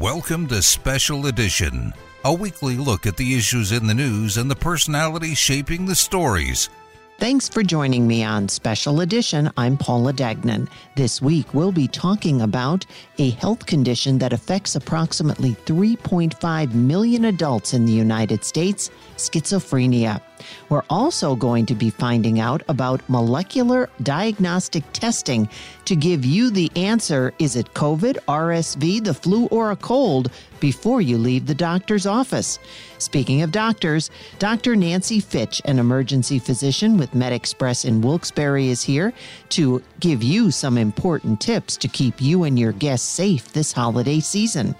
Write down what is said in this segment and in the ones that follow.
Welcome to Special Edition, a weekly look at the issues in the news and the personalities shaping the stories. Thanks for joining me on Special Edition. I'm Paula Dagnan. This week, we'll be talking about a health condition that affects approximately 3.5 million adults in the United States schizophrenia. We're also going to be finding out about molecular diagnostic testing to give you the answer is it COVID, RSV, the flu, or a cold before you leave the doctor's office. Speaking of doctors, Dr. Nancie Fitch, an emergency physician with MedExpress in Wilkes-Barre, is here to give you some important tips to keep you and your guests safe this holiday season.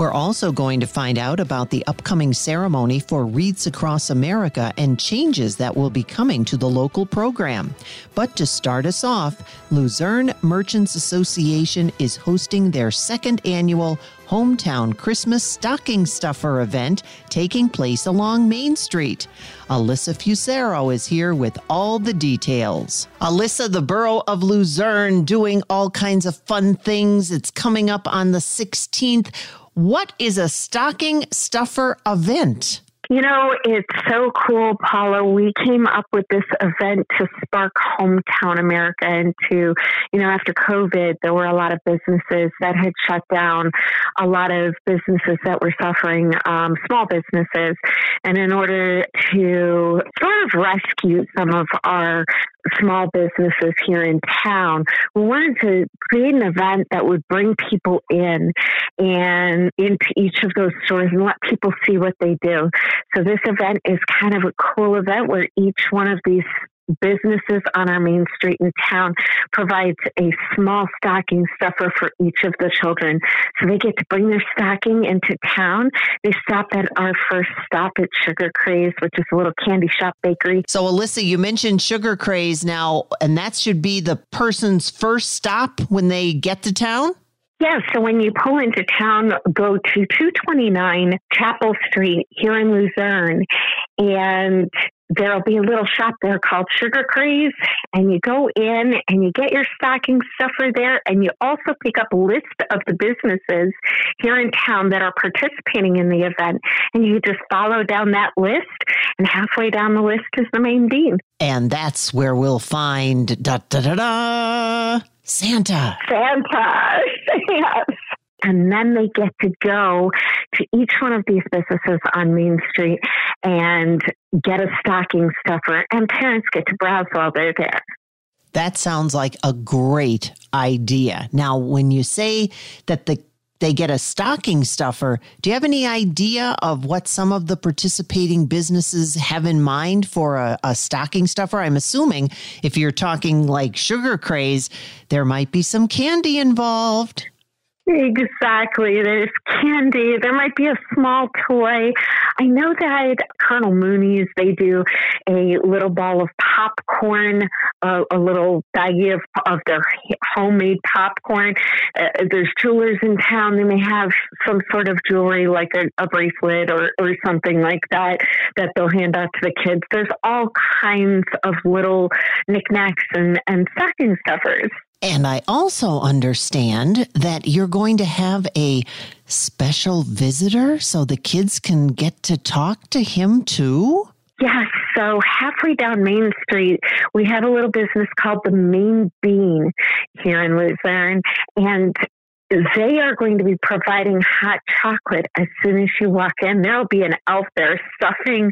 We're also going to find out about the upcoming ceremony for Wreaths Across America and changes that will be coming to the local program. But to start us off, Luzerne Merchants Association is hosting their second annual Hometown Christmas Stocking Stuffer event taking place along Main Street. Alyssa Fusaro is here with all the details. Alyssa, the borough of Luzerne, doing all kinds of fun things. It's coming up on the 16th. What is a stocking stuffer event? You know, it's so cool, Paula. We came up with this event to spark hometown America into, you know, after COVID, there were a lot of businesses that had shut down, a lot of businesses that were suffering, um, small businesses. And in order to sort of rescue some of our small businesses here in town, we wanted to create an event that would bring people in and into each of those stores and let people see what they do. So this event is kind of a cool event where each one of these businesses on our main street in town provides a small stocking stuffer for each of the children. So they get to bring their stocking into town. They stop at our first stop at Sugar Craze, which is a little candy shop bakery. So, Alyssa, you mentioned Sugar Craze now, and that should be the person's first stop when they get to town? Yeah, so when you pull into town, go to 229 Chapel Street here in Luzerne, and there'll be a little shop there called Sugar Craze. And you go in and you get your stocking stuffer there, and you also pick up a list of the businesses here in town that are participating in the event. And you just follow down that list, and halfway down the list is the main bean. And that's where we'll find da da da da Santa. Santa. yes. And then they get to go to each one of these businesses on Main Street and get a stocking stuffer, and parents get to browse while they're there. That sounds like a great idea. Now, when you say that the they get a stocking stuffer. Do you have any idea of what some of the participating businesses have in mind for a, a, stocking stuffer? I'm assuming if you're talking like Sugar Craze, there might be some candy involved. Exactly. There's candy. There might be a small toy. I know that Colonel Mooney's, they do a little ball of popcorn, uh, a little baggie of, of their homemade popcorn. Uh, there's jewelers in town. They may have some sort of jewelry like a, a bracelet or, or something like that that they'll hand out to the kids. There's all kinds of little knickknacks and, and stocking stuffers. And I also understand that you're going to have a special visitor so the kids can get to talk to him too? Yes. So halfway down Main Street, we have a little business called the Main Bean here in Luzerne. And they are going to be providing hot chocolate as soon as you walk in. There'll be an elf there stuffing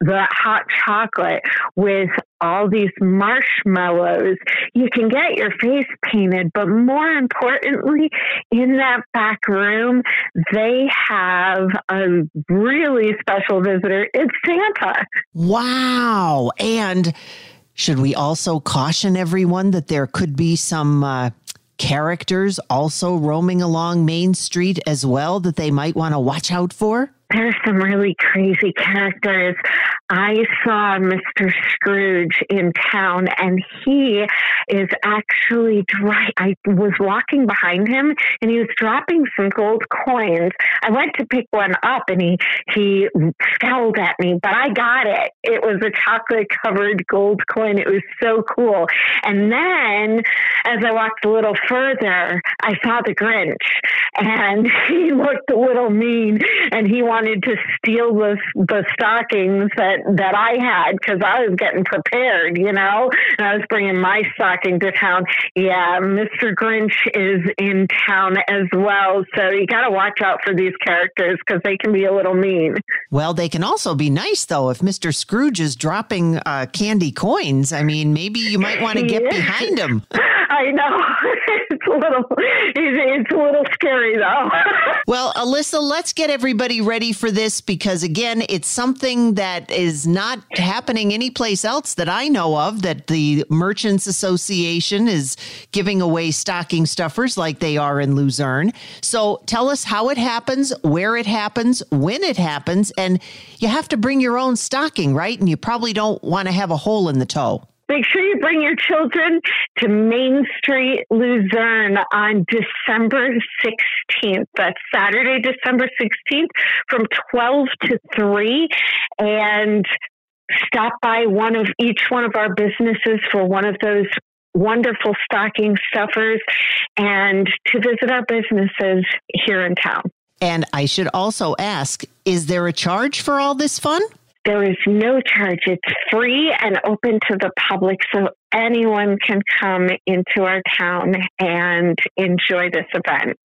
the hot chocolate with all these marshmallows. You can get your face painted, but more importantly, in that back room, they have a really special visitor. It's Santa. Wow. And should we also caution everyone that there could be some uh, characters also roaming along Main Street as well that they might want to watch out for? There's some really crazy characters. I saw Mr. Scrooge in town, and he is actually dry. I was walking behind him, and he was dropping some gold coins. I went to pick one up, and he he scowled at me, but I got it. It was a chocolate covered gold coin. It was so cool. And then, as I walked a little further, I saw the Grinch, and he looked a little mean, and he wanted to steal the the stockings that that I had because I was getting prepared, you know, and I was bringing my stocking to town. Yeah, Mr. Grinch is in town as well, so you got to watch out for these characters because they can be a little mean. Well, they can also be nice though. If Mr. Scrooge is dropping uh, candy coins, I mean, maybe you might want to get behind him. I know. it's a little it's a little scary though. well, Alyssa, let's get everybody ready for this because again, it's something that is not happening anyplace else that I know of that the Merchants Association is giving away stocking stuffers like they are in Luzerne. So, tell us how it happens, where it happens, when it happens, and you have to bring your own stocking, right? And you probably don't want to have a hole in the toe. Make sure you bring your children to Main Street, Luzerne on December 16th. That's Saturday, December 16th from 12 to 3. And stop by one of each one of our businesses for one of those wonderful stocking stuffers and to visit our businesses here in town. And I should also ask is there a charge for all this fun? There is no charge. It's free and open to the public, so anyone can come into our town and enjoy this event.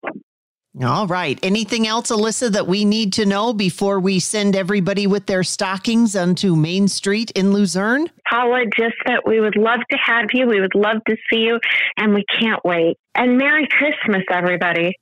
All right. Anything else, Alyssa, that we need to know before we send everybody with their stockings onto Main Street in Luzerne? Paula, just that we would love to have you. We would love to see you, and we can't wait. And Merry Christmas, everybody.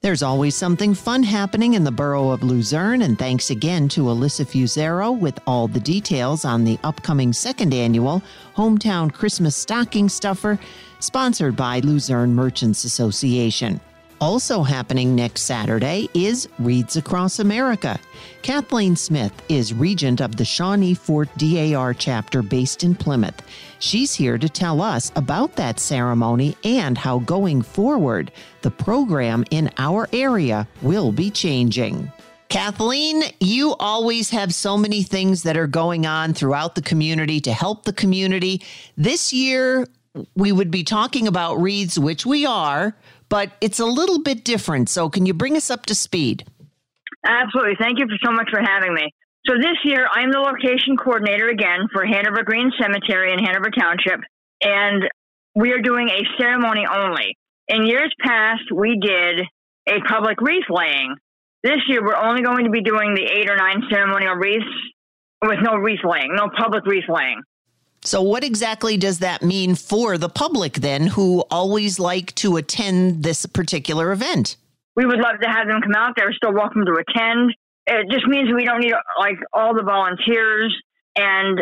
There's always something fun happening in the borough of Luzerne, and thanks again to Alyssa Fusaro with all the details on the upcoming second annual Hometown Christmas Stocking Stuffer, sponsored by Luzerne Merchants Association. Also happening next Saturday is Wreaths Across America. Kathleen Smith is regent of the Shawnee Fort DAR chapter based in Plymouth. She's here to tell us about that ceremony and how going forward, the program in our area will be changing. Kathleen, you always have so many things that are going on throughout the community to help the community. This year, we would be talking about reads, which we are, but it's a little bit different. So, can you bring us up to speed? Absolutely. Thank you for so much for having me. So, this year I'm the location coordinator again for Hanover Green Cemetery in Hanover Township, and we are doing a ceremony only. In years past, we did a public wreath laying. This year, we're only going to be doing the eight or nine ceremonial wreaths with no wreath laying, no public wreath laying. So, what exactly does that mean for the public then, who always like to attend this particular event? We would love to have them come out. They're still welcome to attend. It just means we don't need like all the volunteers and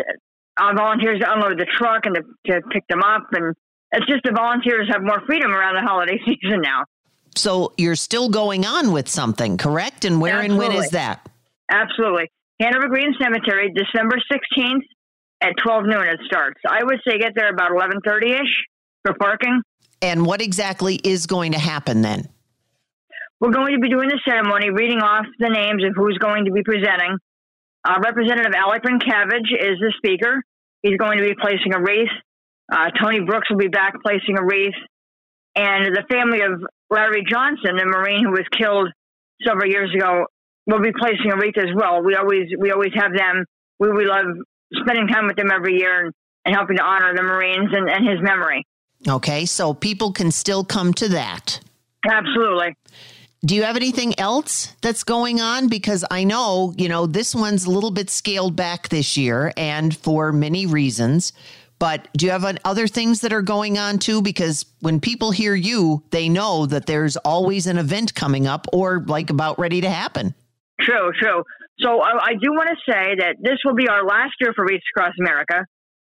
our volunteers to unload the truck and to, to pick them up. And it's just the volunteers have more freedom around the holiday season now. So, you're still going on with something, correct? And where Absolutely. and when is that? Absolutely. Hanover Green Cemetery, December 16th at 12 noon it starts. I would say get there about 11:30ish for parking. And what exactly is going to happen then? We're going to be doing the ceremony, reading off the names of who's going to be presenting. Uh, Representative Alec Ryncavage is the speaker. He's going to be placing a wreath. Uh, Tony Brooks will be back placing a wreath. And the family of Larry Johnson, the Marine who was killed several years ago, will be placing a wreath as well. We always we always have them. We we love spending time with them every year and, and helping to honor the Marines and, and his memory. Okay, so people can still come to that. Absolutely. Do you have anything else that's going on? Because I know, you know, this one's a little bit scaled back this year and for many reasons. But do you have other things that are going on too? Because when people hear you, they know that there's always an event coming up or like about ready to happen. True, true. So I, I do want to say that this will be our last year for Wreaths Across America.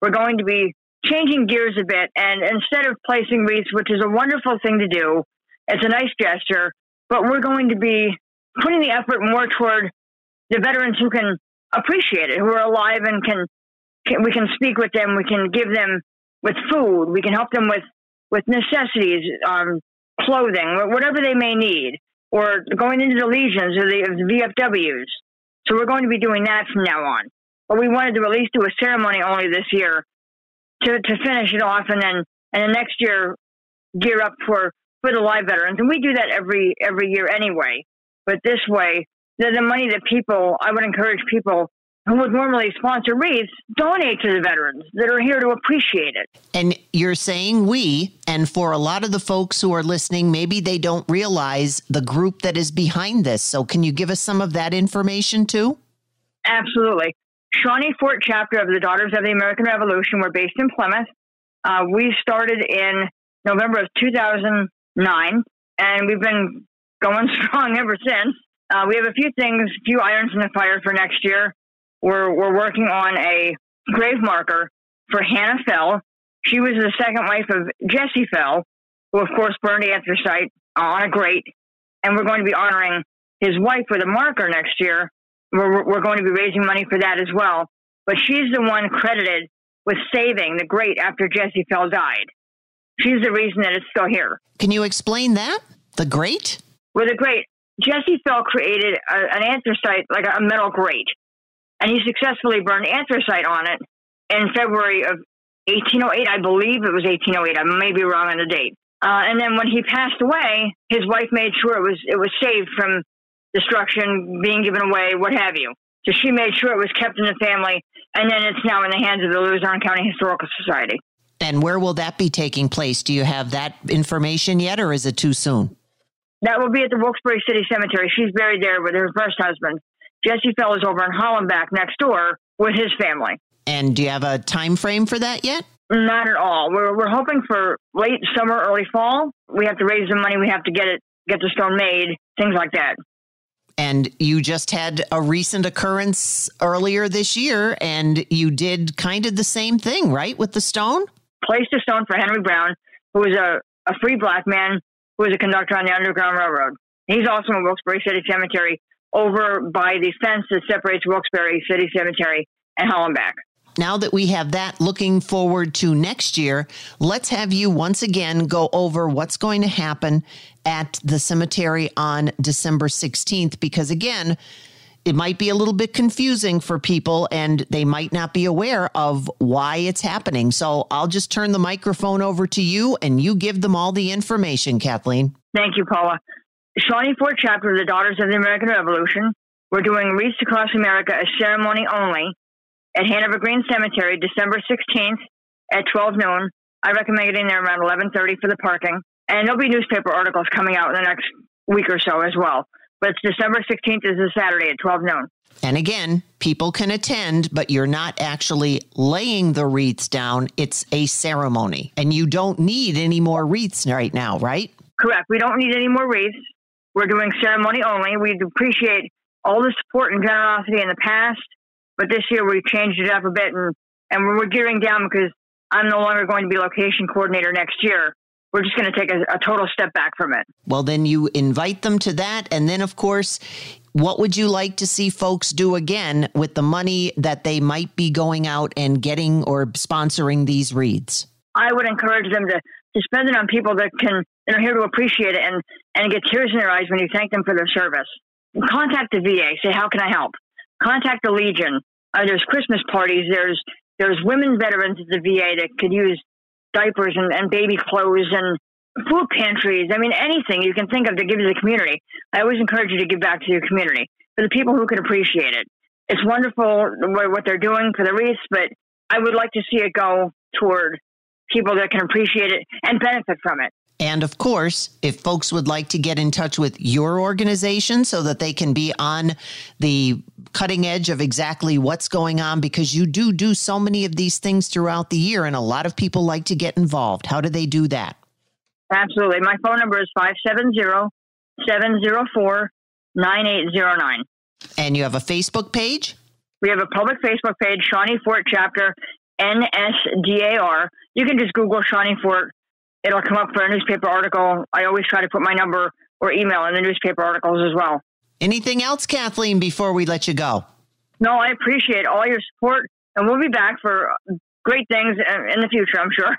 We're going to be changing gears a bit, and instead of placing wreaths, which is a wonderful thing to do, it's a nice gesture, but we're going to be putting the effort more toward the veterans who can appreciate it, who are alive and can, can we can speak with them, we can give them with food, we can help them with with necessities, um, clothing, whatever they may need, or going into the legions or the, the VFWs. So we're going to be doing that from now on. But we wanted to at least do a ceremony only this year to, to finish it off and then and the next year gear up for, for the live veterans. And we do that every every year anyway. But this way, the, the money that people I would encourage people who would normally sponsor wreaths donate to the veterans that are here to appreciate it. And you're saying we, and for a lot of the folks who are listening, maybe they don't realize the group that is behind this. So can you give us some of that information too? Absolutely. Shawnee Fort chapter of the Daughters of the American Revolution. We're based in Plymouth. Uh, we started in November of 2009, and we've been going strong ever since. Uh, we have a few things, a few irons in the fire for next year. We're we're working on a grave marker for Hannah Fell. She was the second wife of Jesse Fell, who of course burned anthracite on a grate, and we're going to be honoring his wife with a marker next year we're, we're going to be raising money for that as well. But she's the one credited with saving the grate after Jesse Fell died. She's the reason that it's still here. Can you explain that? The grate? Well, the grate. Jesse Fell created a, an anthracite, like a metal grate, and he successfully burned anthracite on it in February of 1808. I believe it was 1808. I may be wrong on the date. Uh, and then when he passed away, his wife made sure it was it was saved from destruction, being given away, what have you. So she made sure it was kept in the family, and then it's now in the hands of the Luzerne County Historical Society. And where will that be taking place? Do you have that information yet, or is it too soon? That will be at the Wilkes-Barre City Cemetery. She's buried there with her first husband. Jesse Fell is over in Hollenback next door with his family. And do you have a time frame for that yet? Not at all. We're we're hoping for late summer, early fall. We have to raise the money. We have to get it, get the stone made, things like that. And you just had a recent occurrence earlier this year, and you did kind of the same thing, right, with the stone? Placed a stone for Henry Brown, who was a, a free black man who was a conductor on the Underground Railroad. He's also in Wilkes-Barre City Cemetery over by the fence that separates Wilkes-Barre City Cemetery and Hollenback. now that we have that looking forward to next year, let's have you once again go over what's going to happen at the cemetery on December 16th, because again, it might be a little bit confusing for people and they might not be aware of why it's happening. So I'll just turn the microphone over to you and you give them all the information, Kathleen. Thank you, Paula. Shawnee Fort chapter of the Daughters of the American Revolution. We're doing Wreaths Across America, a ceremony only at Hanover Green Cemetery, December 16th at 12 noon. I recommend getting there around 11:30 for the parking. And there'll be newspaper articles coming out in the next week or so as well. But it's December 16th is a Saturday at 12 noon. And again, people can attend, but you're not actually laying the wreaths down. It's a ceremony. And you don't need any more wreaths right now, right? Correct. We don't need any more wreaths. We're doing ceremony only. We appreciate all the support and generosity in the past but this year we changed it up a bit and, and we're gearing down because I'm no longer going to be location coordinator next year. We're just going to take a, a total step back from it. Well, then you invite them to that. And then, of course, what would you like to see folks do again with the money that they might be going out and getting or sponsoring these wreaths? I would encourage them to, to spend it on people that can that are here to appreciate it and, and get tears in their eyes when you thank them for their service. Contact the VA. Say, how can I help? Contact the Legion. Uh, there's Christmas parties. There's there's women veterans at the VA that could use diapers and, and baby clothes and food pantries. I mean, anything you can think of to give to the community. I always encourage you to give back to your community for the people who can appreciate it. It's wonderful what they're doing for the wreaths, but I would like to see it go toward people that can appreciate it and benefit from it. And of course, if folks would like to get in touch with your organization so that they can be on the cutting edge of exactly what's going on, because you do do so many of these things throughout the year, and a lot of people like to get involved. How do they do that? Absolutely. My phone number is 570 704 9809. And you have a Facebook page? We have a public Facebook page, Shawnee Fort Chapter NSDAR. You can just Google Shawnee Fort it'll come up for a newspaper article. I always try to put my number or email in the newspaper articles as well. Anything else, Kathleen, before we let you go? No, I appreciate all your support, and we'll be back for great things in the future, I'm sure.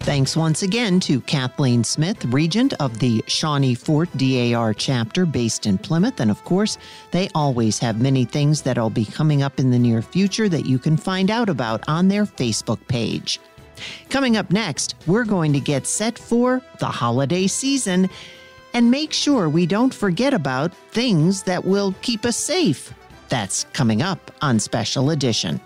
Thanks once again to Kathleen Smith, Regent of the Shawnee Fort DAR chapter based in Plymouth. And of course, they always have many things that'll be coming up in the near future that you can find out about on their Facebook page. Coming up next, we're going to get set for the holiday season and make sure we don't forget about things that will keep us safe. That's coming up on Special Edition.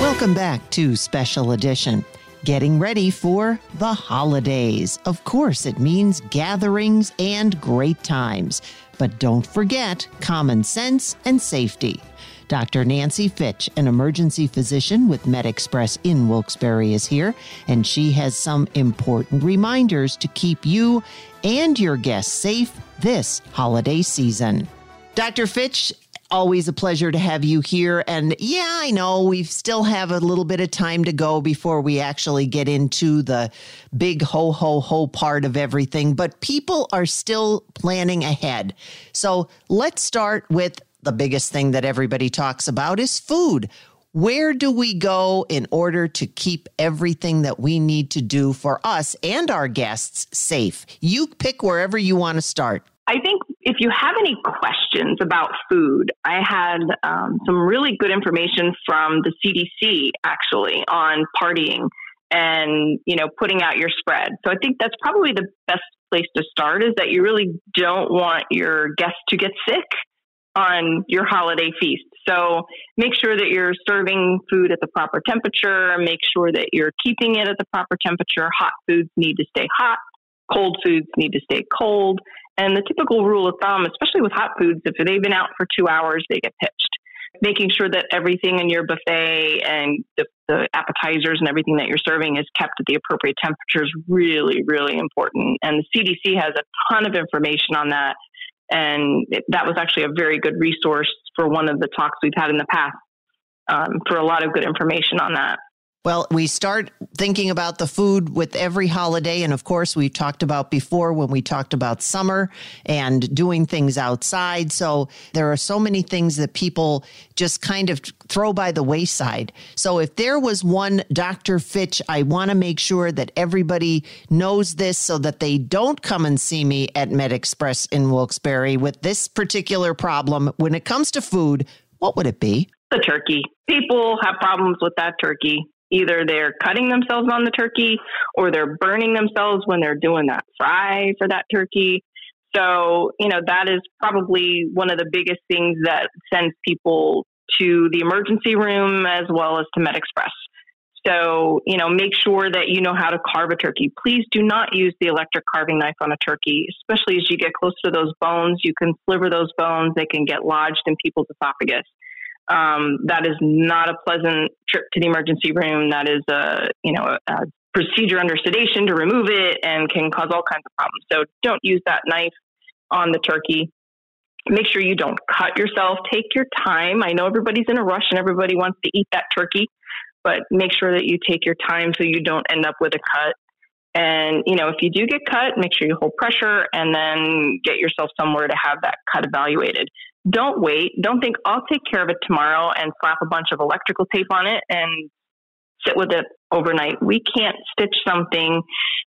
Welcome back to Special Edition. Getting ready for the holidays. Of course, it means gatherings and great times. But don't forget common sense and safety. Dr. Nancie Fitch, an emergency physician with MedExpress in Wilkes-Barre, is here, and she has some important reminders to keep you and your guests safe this holiday season. Dr. Fitch, always a pleasure to have you here. And yeah, I know we still have a little bit of time to go before we actually get into the big ho, ho, ho part of everything, but people are still planning ahead. So let's start with the biggest thing that everybody talks about is food. Where do we go in order to keep everything that we need to do for us and our guests safe? You pick wherever you want to start. I think if you have any questions about food, I had um, some really good information from the CDC actually on partying and you know putting out your spread. So I think that's probably the best place to start is that you really don't want your guests to get sick on your holiday feast. So make sure that you're serving food at the proper temperature. Make sure that you're keeping it at the proper temperature. Hot foods need to stay hot. Cold foods need to stay cold. And the typical rule of thumb, especially with hot foods, if they've been out for two hours, they get pitched. Making sure that everything in your buffet and the, the appetizers and everything that you're serving is kept at the appropriate temperature is really, really important. And the CDC has a ton of information on that and it, that was actually a very good resource for one of the talks we've had in the past um, for a lot of good information on that. Well, we start thinking about the food with every holiday. And of course, we've talked about before when we talked about summer and doing things outside. So there are so many things that people just kind of throw by the wayside. So if there was one Dr. Fitch, I want to make sure that everybody knows this so that they don't come and see me at MedExpress in Wilkes-Barre with this particular problem. When it comes to food, what would it be? The turkey. People have problems with that turkey either they're cutting themselves on the turkey or they're burning themselves when they're doing that fry for that turkey. So, you know, that is probably one of the biggest things that sends people to the emergency room as well as to MedExpress. So, you know, make sure that you know how to carve a turkey. Please do not use the electric carving knife on a turkey, especially as you get close to those bones. You can sliver those bones, they can get lodged in people's esophagus. Um, that is not a pleasant trip to the emergency room. That is a you know a, a procedure under sedation to remove it and can cause all kinds of problems. So don't use that knife on the turkey. Make sure you don't cut yourself. Take your time. I know everybody's in a rush and everybody wants to eat that turkey, but make sure that you take your time so you don't end up with a cut. And, you know, if you do get cut, make sure you hold pressure and then get yourself somewhere to have that cut evaluated don't wait. Don't think I'll take care of it tomorrow and slap a bunch of electrical tape on it and sit with it overnight. We can't stitch something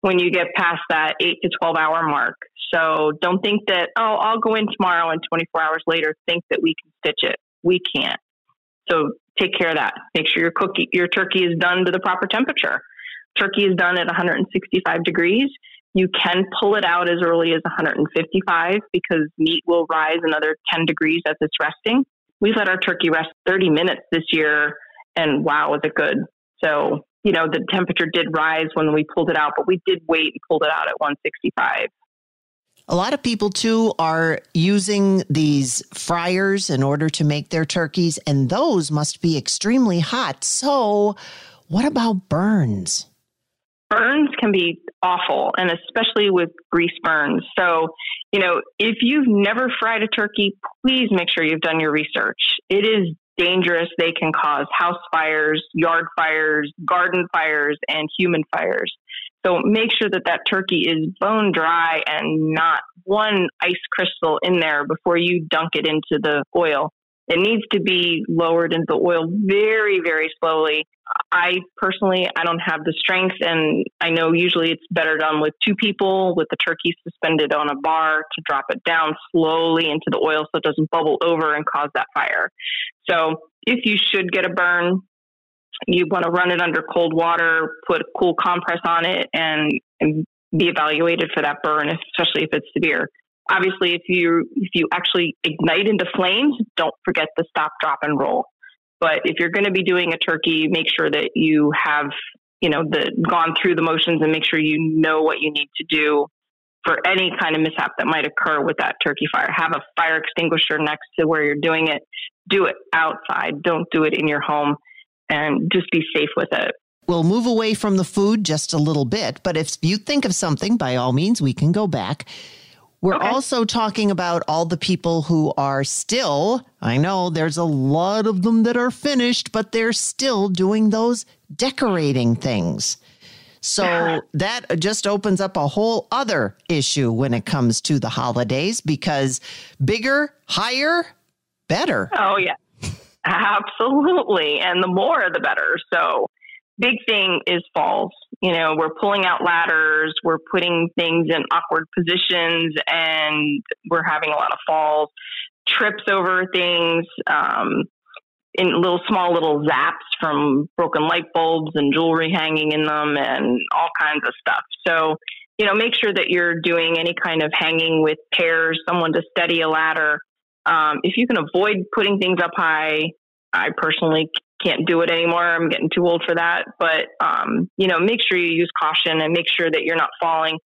when you get past that eight to 12 hour mark. So don't think that, oh, I'll go in tomorrow and 24 hours later think that we can stitch it. We can't. So take care of that. Make sure your cookie, your turkey is done to the proper temperature. Turkey is done at 165 degrees. You can pull it out as early as 155 because meat will rise another 10 degrees as it's resting. We let our turkey rest 30 minutes this year, and wow, was it good! So you know, the temperature did rise when we pulled it out, but we did wait and pulled it out at 165. A lot of people too are using these fryers in order to make their turkeys, and those must be extremely hot. So, what about burns? Burns can be awful, and especially with grease burns. So, you know, if you've never fried a turkey, please make sure you've done your research. It is dangerous. They can cause house fires, yard fires, garden fires, and human fires. So make sure that that turkey is bone dry and not one ice crystal in there before you dunk it into the oil. It needs to be lowered into the oil very, very slowly. I personally, I don't have the strength, and I know usually it's better done with two people with the turkey suspended on a bar to drop it down slowly into the oil so it doesn't bubble over and cause that fire. So if you should get a burn, you want to run it under cold water, put a cool compress on it, and, and be evaluated for that burn, especially if it's severe. Obviously, if you if you actually ignite into flames, don't forget the stop, drop, and roll. But if you're going to be doing a turkey, make sure that you have you know the gone through the motions and make sure you know what you need to do for any kind of mishap that might occur with that turkey fire. Have a fire extinguisher next to where you're doing it. Do it outside. Don't do it in your home and just be safe with it. We'll move away from the food just a little bit, but if you think of something, by all means, we can go back. We're okay. also talking about all the people who are still, I know there's a lot of them that are finished, but they're still doing those decorating things. So that just opens up a whole other issue when it comes to the holidays because bigger, higher, better. Oh, yeah. Absolutely. And the more, the better. So, big thing is falls. You know, we're pulling out ladders, we're putting things in awkward positions, and we're having a lot of falls, trips over things, um, in little small little zaps from broken light bulbs and jewelry hanging in them, and all kinds of stuff. So, you know, make sure that you're doing any kind of hanging with pairs, someone to steady a ladder. Um, if you can avoid putting things up high, I personally can't do it anymore. I'm getting too old for that. But, um, you know, make sure you use caution and make sure that you're not falling.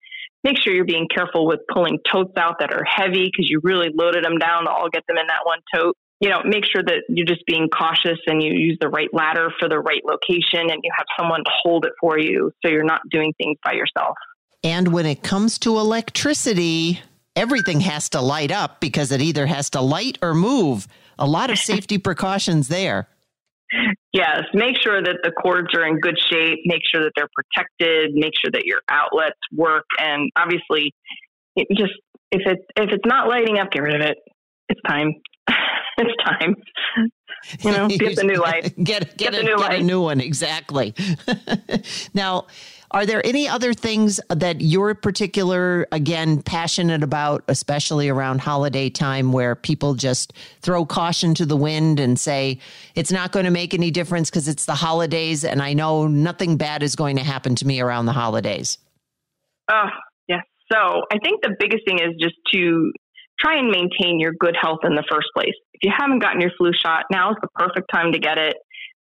Make sure you're being careful with pulling totes out that are heavy because you really loaded them down to all get them in that one tote. You know, make sure that you're just being cautious and you use the right ladder for the right location and you have someone to hold it for you so you're not doing things by yourself. And when it comes to electricity, everything has to light up because it either has to light or move. A lot of safety precautions there. Yes, make sure that the cords are in good shape, make sure that they're protected, make sure that your outlets work and obviously it just if it's if it's not lighting up, get rid of it. It's time. it's time. You know, get the new light. Get get, get a, new get light. a new one exactly. now, are there any other things that you're particular, again, passionate about, especially around holiday time, where people just throw caution to the wind and say it's not going to make any difference because it's the holidays and I know nothing bad is going to happen to me around the holidays? Oh, yes. So I think the biggest thing is just to try and maintain your good health in the first place. If you haven't gotten your flu shot, now is the perfect time to get it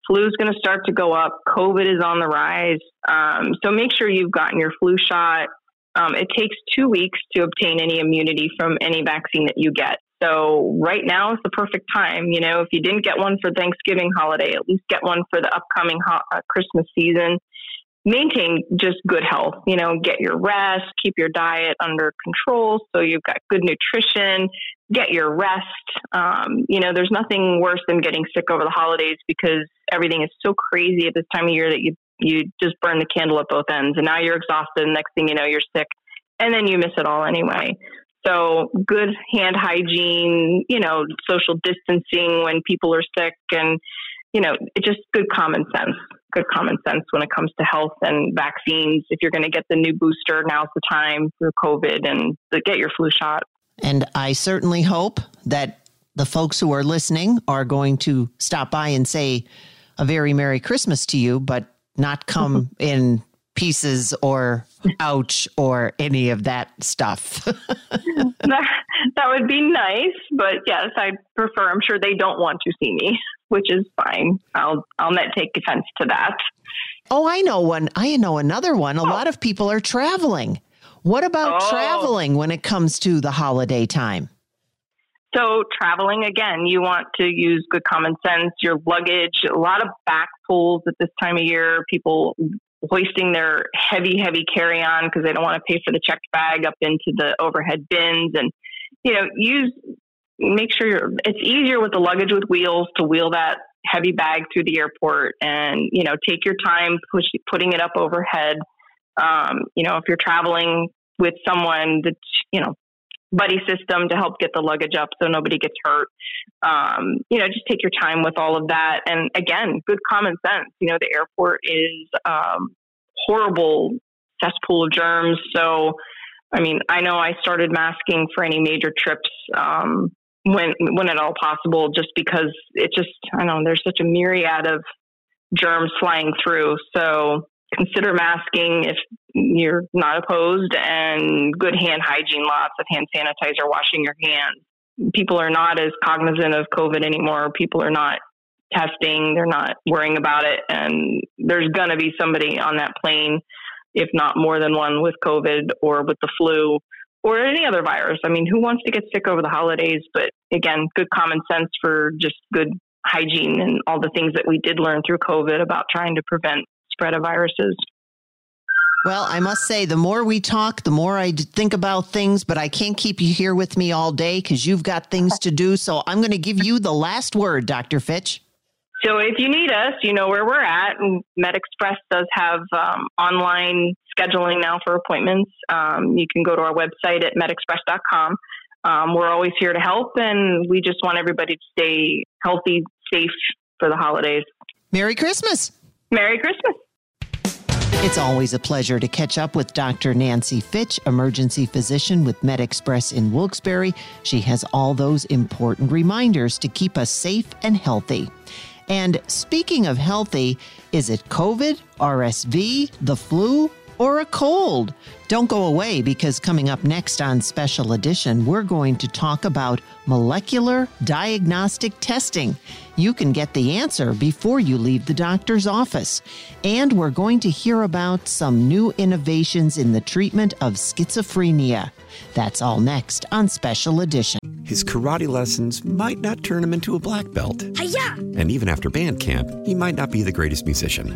flu is going to start to go up. COVID is on the rise. Um, so make sure you've gotten your flu shot. Um, it takes two weeks to obtain any immunity from any vaccine that you get. So right now is the perfect time. You know, if you didn't get one for Thanksgiving holiday, at least get one for the upcoming ho- uh, Christmas season. Maintain just good health. You know, get your rest, keep your diet under control so you've got good nutrition, get your rest. Um, you know, there's nothing worse than getting sick over the holidays because everything is so crazy at this time of year that you you just burn the candle at both ends, and now you're exhausted. And next thing you know, you're sick, and then you miss it all anyway. So good hand hygiene, you know, social distancing when people are sick, and you know, it's just good common sense. Good common sense when it comes to health and vaccines. If you're going to get the new booster, now's the time for COVID and get your flu shot. And I certainly hope that the folks who are listening are going to stop by and say a very Merry Christmas to you, but not come in pieces or ouch or any of that stuff. that, that would be nice, but yes, I prefer. I'm sure they don't want to see me, which is fine. I'll I'll not take offense to that. Oh, I know one. I know another one. A oh. lot of people are traveling. What about oh. traveling when it comes to the holiday time? So, traveling again, you want to use good common sense, your luggage, a lot of back pulls at this time of year, people hoisting their heavy, heavy carry on because they don't want to pay for the checked bag up into the overhead bins. And, you know, use, make sure you're, it's easier with the luggage with wheels to wheel that heavy bag through the airport and, you know, take your time push, putting it up overhead. Um, you know, if you're traveling with someone that, you know, buddy system to help get the luggage up so nobody gets hurt. Um, you know, just take your time with all of that. And again, good common sense. You know, the airport is um, horrible cesspool of germs. So, I mean, I know I started masking for any major trips um, when when at all possible, just because it just I don't know there's such a myriad of germs flying through. So consider masking if you're not opposed and good hand hygiene, lots of hand sanitizer, washing your hands. People are not as cognizant of COVID anymore. People are not testing, they're not worrying about it. And there's going to be somebody on that plane, if not more than one, with COVID or with the flu or any other virus. I mean, who wants to get sick over the holidays? But again, good common sense for just good hygiene and all the things that we did learn through COVID about trying to prevent spread of viruses. Well, I must say, the more we talk, the more I think about things, but I can't keep you here with me all day because you've got things to do. So I'm going to give you the last word, Dr. Fitch. So if you need us, you know where we're at. MedExpress does have um, online scheduling now for appointments. Um, you can go to our website at medexpress.com. Um, we're always here to help, and we just want everybody to stay healthy, safe for the holidays. Merry Christmas. Merry Christmas. It's always a pleasure to catch up with Dr. Nancie Fitch, emergency physician with MedExpress in Wilkes-Barre. She has all those important reminders to keep us safe and healthy. And speaking of healthy, is it COVID, RSV, the flu, or a cold? Don't go away because coming up next on Special Edition, we're going to talk about molecular diagnostic testing. You can get the answer before you leave the doctor's office. And we're going to hear about some new innovations in the treatment of schizophrenia. That's all next on Special Edition. His karate lessons might not turn him into a black belt. Hi-ya! And even after band camp, he might not be the greatest musician.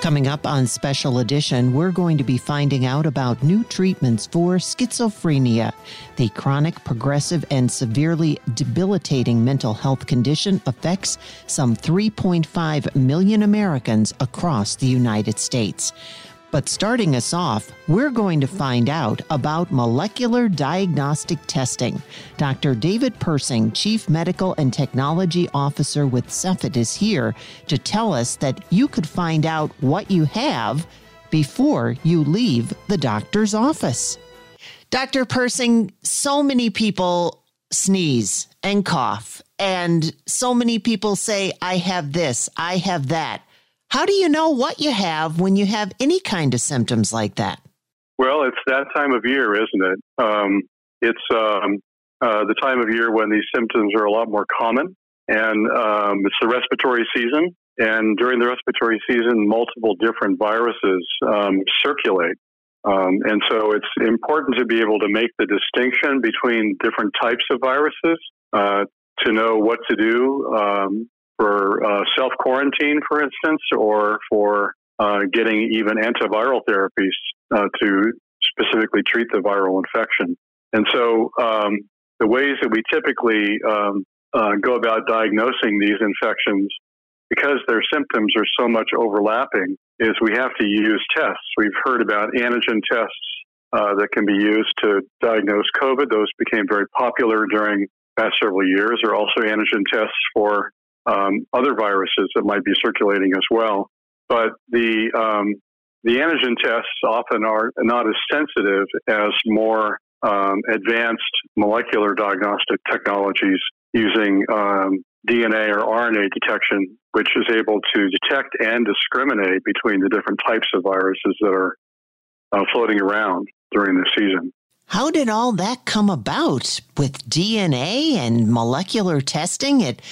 Coming up on Special Edition, we're going to be finding out about new treatments for schizophrenia. The chronic, progressive, and severely debilitating mental health condition affects some 3.5 million Americans across the United States. But starting us off, we're going to find out about molecular diagnostic testing. Dr. David Persing, Chief Medical and Technology Officer with Cepheid, is here to tell us that you could find out what you have before you leave the doctor's office. Dr. Persing, so many people sneeze and cough, and so many people say, I have this, I have that. How do you know what you have when you have any kind of symptoms like that? Well, it's that time of year, isn't it? Um, it's um, uh, the time of year when these symptoms are a lot more common, and um, it's the respiratory season. And during the respiratory season, multiple different viruses um, circulate. Um, and so it's important to be able to make the distinction between different types of viruses uh, to know what to do um, for uh, self quarantine, for instance, or for uh, getting even antiviral therapies uh, to specifically treat the viral infection. And so, um, the ways that we typically um, uh, go about diagnosing these infections, because their symptoms are so much overlapping, is we have to use tests. We've heard about antigen tests uh, that can be used to diagnose COVID. Those became very popular during past several years. There are also antigen tests for um, other viruses that might be circulating as well. But the um, the antigen tests often are not as sensitive as more um, advanced molecular diagnostic technologies using um, DNA or RNA detection, which is able to detect and discriminate between the different types of viruses that are uh, floating around during the season. How did all that come about with DNA and molecular testing? It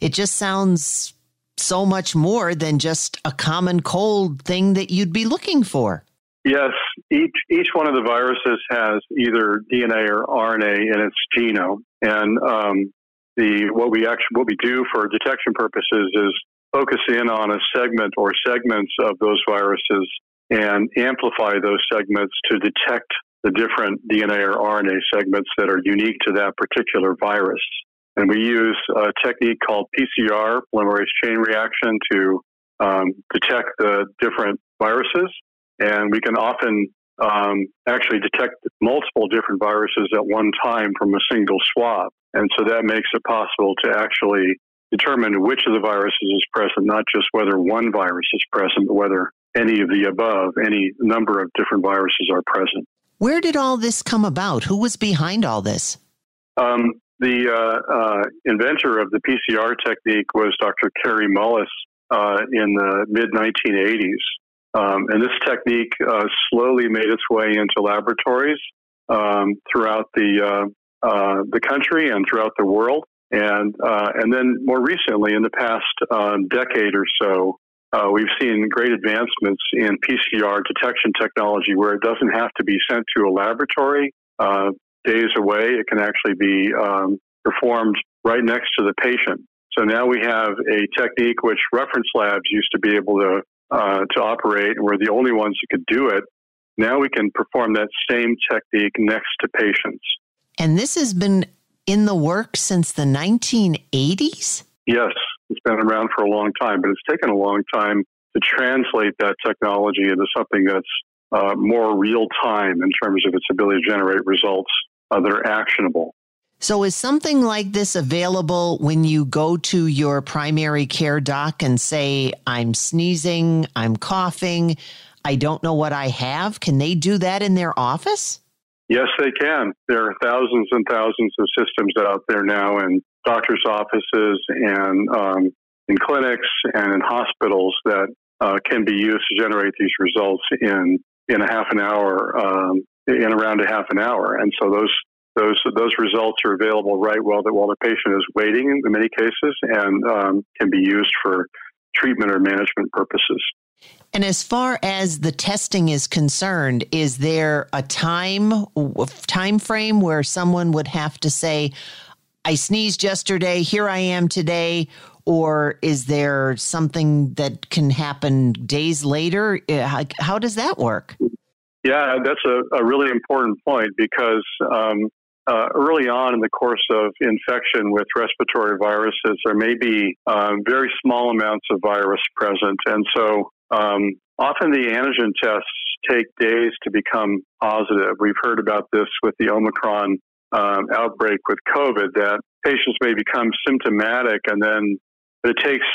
it just sounds so much more than just a common cold thing that you'd be looking for. Yes, each each one of the viruses has either DNA or RNA in its genome, and um, the what we actually what we do for detection purposes is focus in on a segment or segments of those viruses and amplify those segments to detect the different DNA or RNA segments that are unique to that particular virus. And we use a technique called PCR, polymerase chain reaction, to um, detect the different viruses. And we can often um, actually detect multiple different viruses at one time from a single swab. And so that makes it possible to actually determine which of the viruses is present, not just whether one virus is present, but whether any of the above, any number of different viruses are present. Where did all this come about? Who was behind all this? Um, the uh, uh, inventor of the PCR technique was Dr. Kary Mullis uh, in the mid 1980s. Um, and this technique uh, slowly made its way into laboratories um, throughout the, uh, uh, the country and throughout the world. And, and then more recently, in the past decade or so, uh, we've seen great advancements in PCR detection technology where it doesn't have to be sent to a laboratory uh, days away. It can actually be um, performed right next to the patient. So now we have a technique which reference labs used to be able to uh, to operate, and we're the only ones who could do it. Now we can perform that same technique next to patients. And this has been in the works since the 1980s? Yes, it's been around for a long time, but it's taken a long time to translate that technology into something that's uh, more real time in terms of its ability to generate results uh, that are actionable. So, is something like this available when you go to your primary care doc and say, I'm sneezing, I'm coughing, I don't know what I have? Can they do that in their office? Yes, they can. There are thousands and thousands of systems out there now, and doctors' offices and um, in clinics and in hospitals that uh, can be used to generate these results in in a half an hour, um, in around a half an hour. And so those those those results are available right while the while the patient is waiting in many cases, and um, can be used for treatment or management purposes. And as far as the testing is concerned, is there a time time frame where someone would have to say, "I sneezed yesterday, here I am today," or is there something that can happen days later? Uh, how, does that work? Yeah, that's a, a really important point because um, uh, early on in the course of infection with respiratory viruses, there may be um, very small amounts of virus present. And so um, often the antigen tests take days to become positive. We've heard about this with the Omicron um, outbreak with COVID, that patients may become symptomatic and then it takes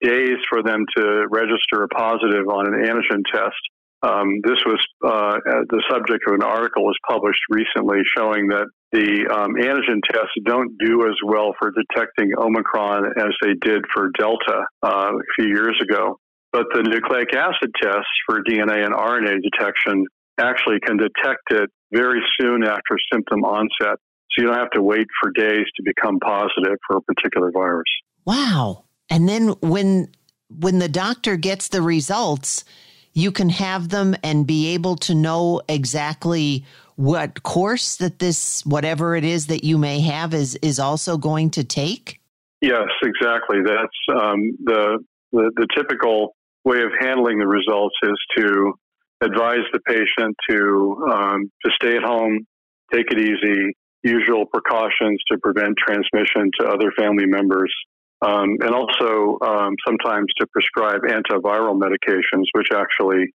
days for them to register a positive on an antigen test. Um, this was uh, the subject of an article was published recently showing that the um, antigen tests don't do as well for detecting Omicron as they did for Delta uh, a few years ago. But the nucleic acid tests for DNA and RNA detection actually can detect it very soon after symptom onset. So you don't have to wait for days to become positive for a particular virus. Wow. And then when when the doctor gets the results, you can have them and be able to know exactly what course that this whatever it is that you may have is is also going to take yes exactly that's um, the, the the typical way of handling the results is to advise the patient to um, to stay at home take it easy usual precautions to prevent transmission to other family members um, and also um, sometimes to prescribe antiviral medications which actually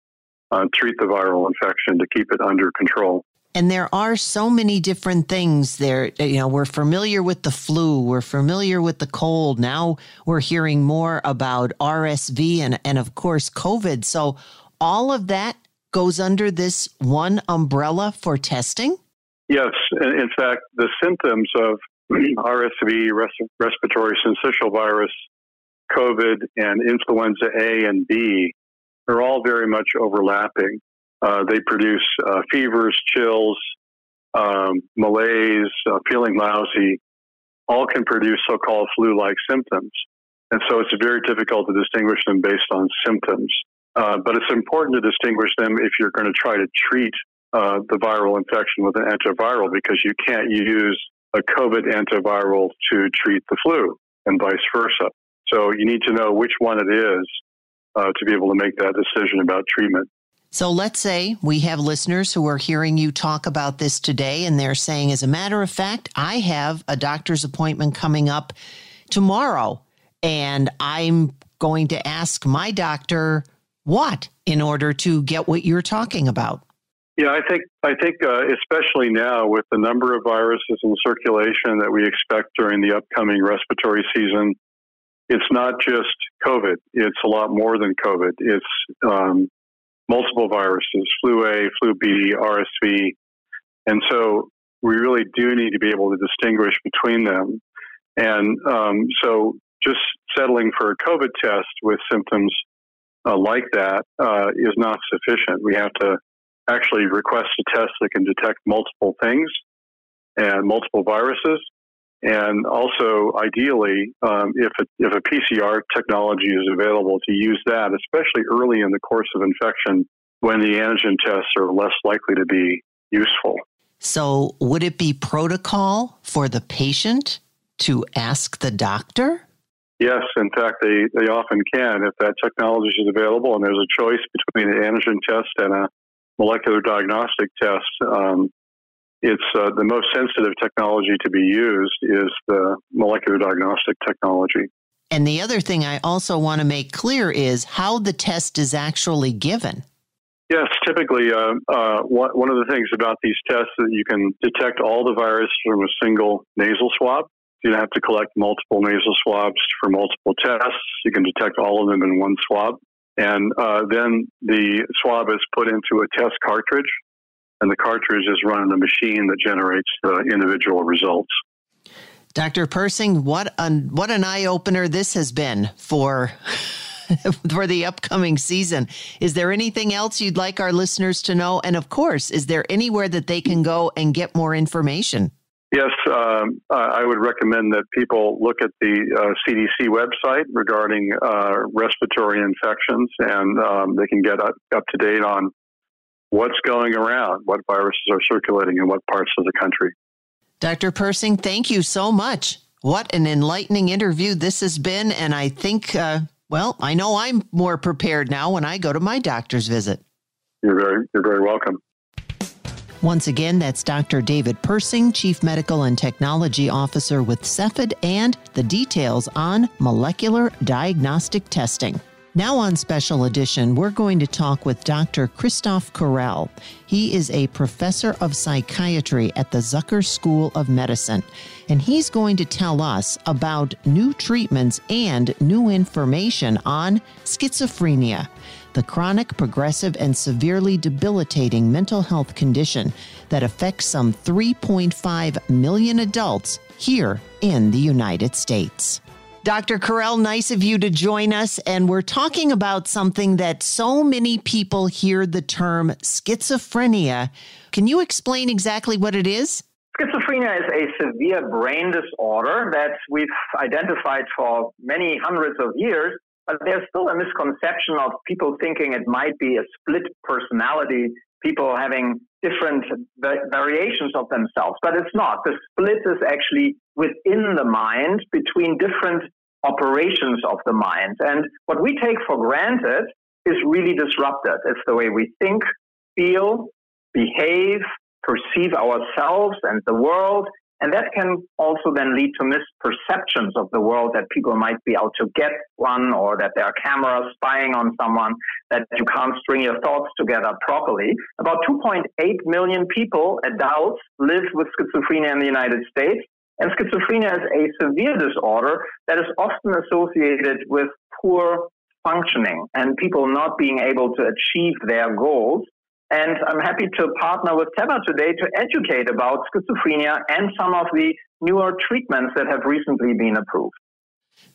uh, treat the viral infection to keep it under control and there are so many different things there. You know, we're familiar with the flu, we're familiar with the cold. Now we're hearing more about RSV and, and of course, COVID. So all of that goes under this one umbrella for testing? Yes. In fact, the symptoms of RSV, res- respiratory syncytial virus, COVID, and influenza A and B are all very much overlapping. Uh, they produce uh, fevers, chills, um, malaise, uh, feeling lousy. All can produce so-called flu-like symptoms, and so it's very difficult to distinguish them based on symptoms. Uh, but it's important to distinguish them if you're going to try to treat uh, the viral infection with an antiviral, because you can't use a COVID antiviral to treat the flu, and vice versa. So you need to know which one it is uh, to be able to make that decision about treatment. So let's say we have listeners who are hearing you talk about this today, and they're saying, as a matter of fact, I have a doctor's appointment coming up tomorrow, and I'm going to ask my doctor what in order to get what you're talking about. Yeah, I think I think uh, especially now with the number of viruses in circulation that we expect during the upcoming respiratory season, it's not just COVID. It's a lot more than COVID. It's um, multiple viruses, flu A, flu B, RSV. And so we really do need to be able to distinguish between them. And um, so just settling for a COVID test with symptoms uh, like that uh, is not sufficient. We have to actually request a test that can detect multiple things and multiple viruses. And also, ideally, um, if, a, if a PCR technology is available, to use that, especially early in the course of infection when the antigen tests are less likely to be useful. So, would it be protocol for the patient to ask the doctor? Yes, in fact, they, they often can. If that technology is available and there's a choice between an antigen test and a molecular diagnostic test, um, it's uh, the most sensitive technology to be used is the molecular diagnostic technology. And the other thing I also want to make clear is how the test is actually given. Yes, typically, uh, uh, one of the things about these tests is that you can detect all the virus from a single nasal swab. You don't have to collect multiple nasal swabs for multiple tests. You can detect all of them in one swab. And uh, then the swab is put into a test cartridge and the cartridge is run in a machine that generates the individual results. Dr. Persing, what an, what an eye opener this has been for for the upcoming season. Is there anything else you'd like our listeners to know? And of course, is there anywhere that they can go and get more information? Yes, um, I would recommend that people look at the uh, CDC website regarding uh, respiratory infections, and um, they can get up, up to date on what's going around, what viruses are circulating in what parts of the country. Dr. Persing, thank you so much. What an enlightening interview this has been. And I think, uh, well, I know I'm more prepared now when I go to my doctor's visit. You're very, you're very welcome. Once again, that's Dr. David Persing, Chief Medical and Technology Officer with Cepheid, and the details on molecular diagnostic testing. Now, on Special Edition, we're going to talk with Dr. Christoph Correll. He is a professor of psychiatry at the Zucker School of Medicine, and he's going to tell us about new treatments and new information on schizophrenia, the chronic, progressive, and severely debilitating mental health condition that affects some 3.5 million adults here in the United States. Dr. Correll, nice of you to join us. And we're talking about something that so many people hear the term schizophrenia. Can you explain exactly what it is? Schizophrenia is a severe brain disorder that we've identified for many hundreds of years, but there's still a misconception of people thinking it might be a split personality, people having different variations of themselves, but it's not. The split is actually within the mind between different operations of the mind. And what we take for granted is really disrupted. It's the way we think, feel, behave, perceive ourselves and the world. And that can also then lead to misperceptions of the world that people might be out to get one or that there are cameras spying on someone, that you can't string your thoughts together properly. About 2.8 million people, adults, live with schizophrenia in the United States. And schizophrenia is a severe disorder that is often associated with poor functioning and people not being able to achieve their goals. And I'm happy to partner with Teva today to educate about schizophrenia and some of the newer treatments that have recently been approved.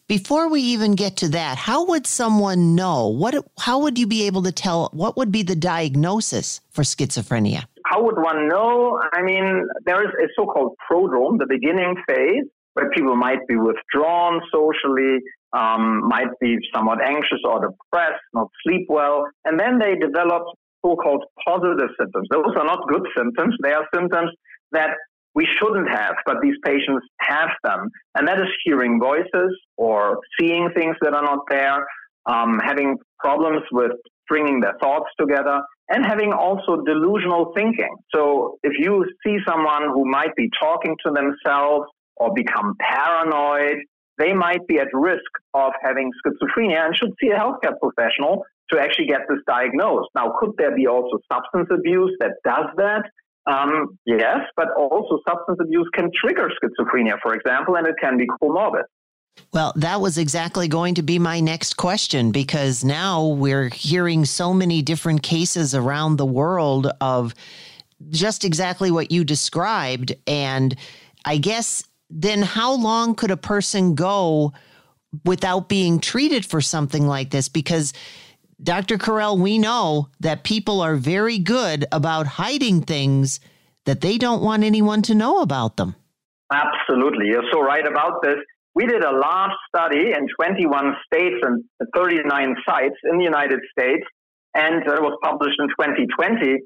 Before we even get to that, how would someone know? What how would you be able to tell what would be the diagnosis for schizophrenia? how would one know? I mean, there is a so-called prodrome, the beginning phase, where people might be withdrawn socially, um, might be somewhat anxious or depressed, not sleep well, and then they develop so-called positive symptoms. Those are not good symptoms. They are symptoms that we shouldn't have, but these patients have them. And that is hearing voices or seeing things that are not there, um, having problems with bringing their thoughts together, and having also delusional thinking. So if you see someone who might be talking to themselves or become paranoid, they might be at risk of having schizophrenia and should see a healthcare professional to actually get this diagnosed. Now, could there be also substance abuse that does that? Um, yes, but also substance abuse can trigger schizophrenia, for example, and it can be comorbid. Well, that was exactly going to be my next question because now we're hearing so many different cases around the world of just exactly what you described. And I guess then how long could a person go without being treated for something like this? Because Dr. Correll, we know that people are very good about hiding things that they don't want anyone to know about them. Absolutely. You're so right about this. We did a large study in 21 states and 39 sites in the United States, and it was published in 2020.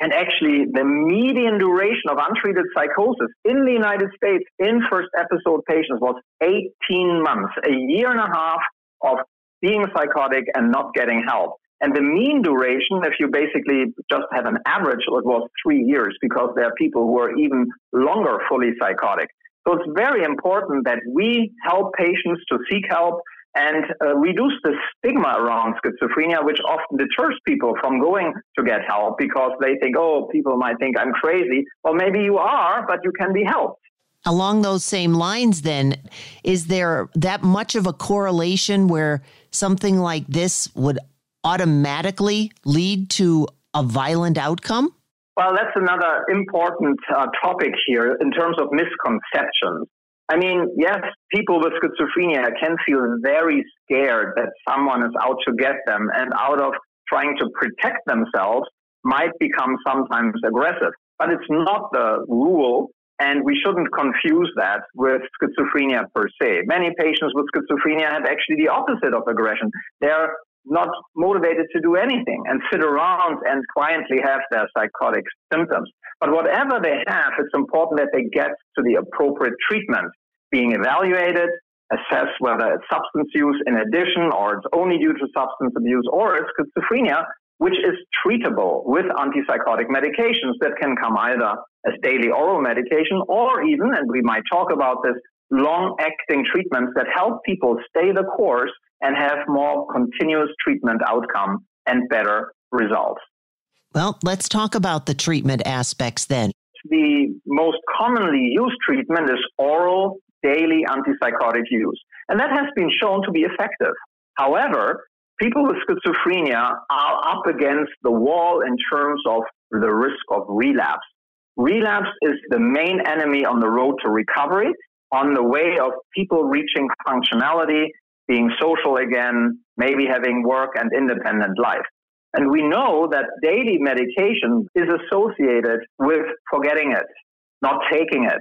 And actually, the median duration of untreated psychosis in the United States in first episode patients was 18 months, a year and a half of being psychotic and not getting help. And the mean duration, if you basically just have an average, it was three years because there are people who are even longer fully psychotic. So it's very important that we help patients to seek help and uh, reduce the stigma around schizophrenia, which often deters people from going to get help because they think, oh, people might think I'm crazy. Well, maybe you are, but you can be helped. Along those same lines, then, is there that much of a correlation where something like this would automatically lead to a violent outcome? Well, that's another important uh, topic here in terms of misconceptions. I mean, yes, people with schizophrenia can feel very scared that someone is out to get them and out of trying to protect themselves might become sometimes aggressive. But it's not the rule. And we shouldn't confuse that with schizophrenia per se. Many patients with schizophrenia have actually the opposite of aggression. They're not motivated to do anything and sit around and quietly have their psychotic symptoms. But whatever they have, it's important that they get to the appropriate treatment, being evaluated, assess whether it's substance use in addition or it's only due to substance abuse or it's schizophrenia, which is treatable with antipsychotic medications that can come either as daily oral medication or even, and we might talk about this, long acting treatments that help people stay the course and have more continuous treatment outcome and better results. Well, let's talk about the treatment aspects then. The most commonly used treatment is oral daily antipsychotic use, and that has been shown to be effective. However, people with schizophrenia are up against the wall in terms of the risk of relapse. Relapse is the main enemy on the road to recovery, on the way of people reaching functionality, being social again, maybe having work and independent life. And we know that daily medication is associated with forgetting it, not taking it,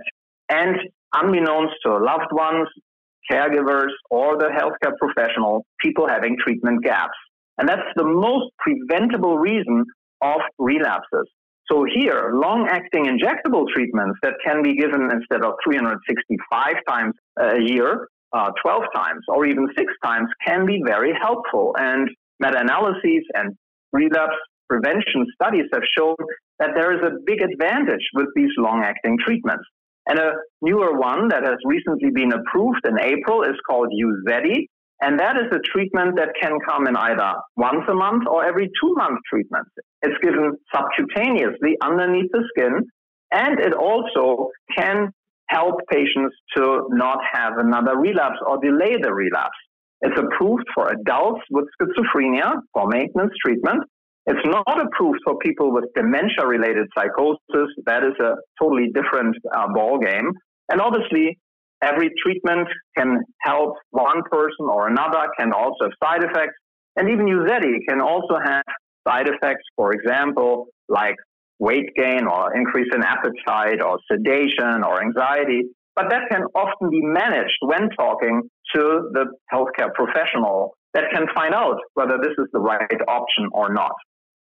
and unbeknownst to loved ones, caregivers, or the healthcare professional, people having treatment gaps. And that's the most preventable reason of relapses. So here, long-acting injectable treatments that can be given instead of 365 times a year, uh, 12 times or even six times can be very helpful. And meta-analyses and relapse prevention studies have shown that there is a big advantage with these long-acting treatments. And a newer one that has recently been approved in April is called Uzedy. And that is a treatment that can come in either once a month or every two month treatment. It's given subcutaneously underneath the skin. And it also can help patients to not have another relapse or delay the relapse. It's approved for adults with schizophrenia for maintenance treatment. It's not approved for people with dementia related psychosis. That is a totally different uh, ball game. And obviously, every treatment can help one person or another, can also have side effects. And even Uzedy can also have side effects, for example, like weight gain or increase in appetite or sedation or anxiety. But that can often be managed when talking to the healthcare professional that can find out whether this is the right option or not.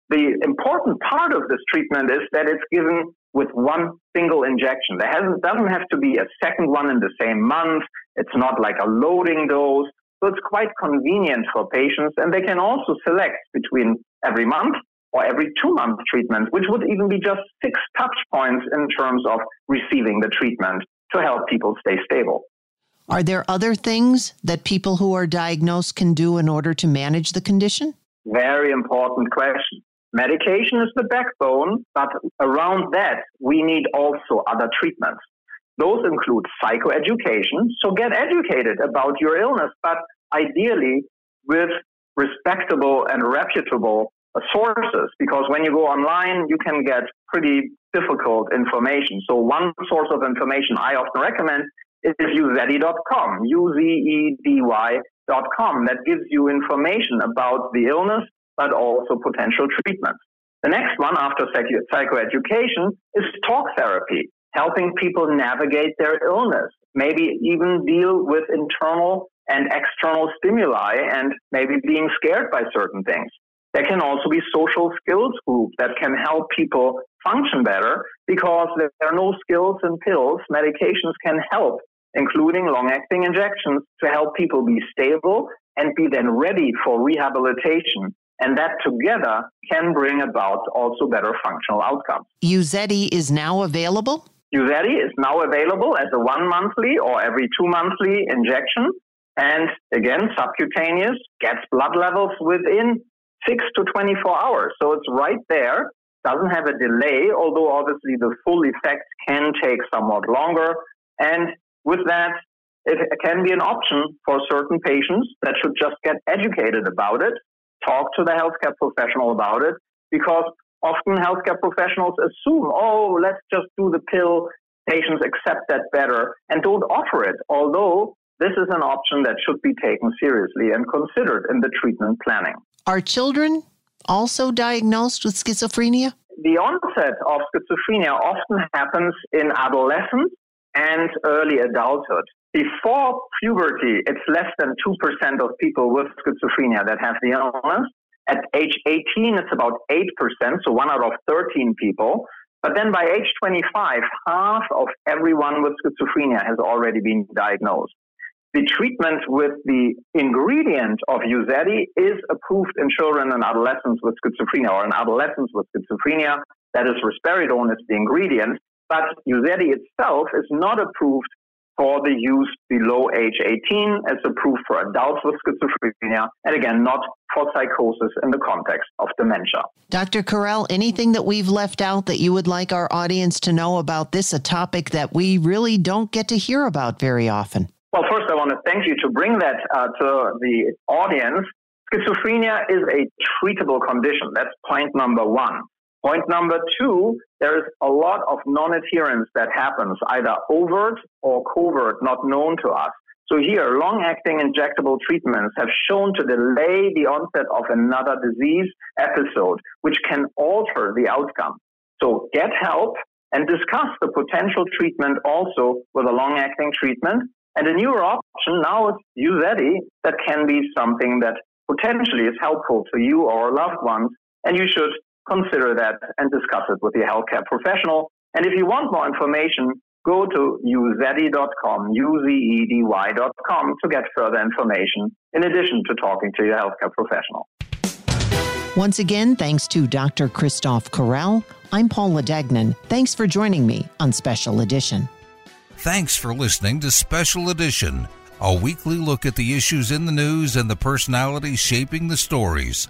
The important part of this treatment is that it's given with one single injection. There doesn't have to be a second one in the same month. It's not like a loading dose. So it's quite convenient for patients, and they can also select between every month or every two month treatment, which would even be just six touch points in terms of receiving the treatment to help people stay stable. Are there other things that people who are diagnosed can do in order to manage the condition? Very important question. Medication is the backbone, but around that, we need also other treatments. Those include psychoeducation, so get educated about your illness, but ideally with respectable and reputable sources, because when you go online, you can get pretty difficult information. So one source of information I often recommend is uzedy.com, U-Z-E-D-Y.com, that gives you information about the illness but also potential treatments. The next one after psychoeducation is talk therapy, helping people navigate their illness, maybe even deal with internal and external stimuli and maybe being scared by certain things. There can also be social skills groups that can help people function better because there are no skills in pills. Medications can help, including long acting injections, to help people be stable and be then ready for rehabilitation and that together can bring about also better functional outcomes. Uzedy is now available? Uzedy is now available as a one monthly or every two monthly injection. And again, subcutaneous gets blood levels within six to 24 hours. So it's right there, doesn't have a delay, although obviously the full effect can take somewhat longer. And with that, it can be an option for certain patients that should just get educated about it talk to the healthcare professional about it because often healthcare professionals assume, oh, let's just do the pill. Patients accept that better and don't offer it, although this is an option that should be taken seriously and considered in the treatment planning. Are children also diagnosed with schizophrenia? the onset of schizophrenia often happens in adolescence and early adulthood. Before puberty, it's less than 2% of people with schizophrenia that have the illness. At age 18, it's about 8%, so one out of 13 people. But then by age 25, half of everyone with schizophrenia has already been diagnosed. The treatment with the ingredient of Uzedy is approved in children and adolescents with schizophrenia or in adolescents with schizophrenia. That is risperidone is the ingredient, but Uzedy itself is not approved for the use below age 18. as approved for adults with schizophrenia, and again, not for psychosis in the context of dementia. Dr. Correll, anything that we've left out that you would like our audience to know about this, a topic that we really don't get to hear about very often? Well, first, I want to thank you to bring that uh, to the audience. Schizophrenia is a treatable condition. That's point number one. Point number two, there is a lot of non-adherence that happens, either overt or covert, not known to us. So here, long-acting injectable treatments have shown to delay the onset of another disease episode, which can alter the outcome. So get help and discuss the potential treatment also with a long-acting treatment. And a newer option now is Uzedy that can be something that potentially is helpful to you or loved ones. And you should consider that and discuss it with your healthcare professional. And if you want more information, go to uzedy.com, U-Z-E-D-Y.com to get further information in addition to talking to your healthcare professional. Once again, thanks to Dr. Christoph Correll. I'm Paula Degnan. Thanks for joining me on Special Edition. Thanks for listening to Special Edition, a weekly look at the issues in the news and the personalities shaping the stories.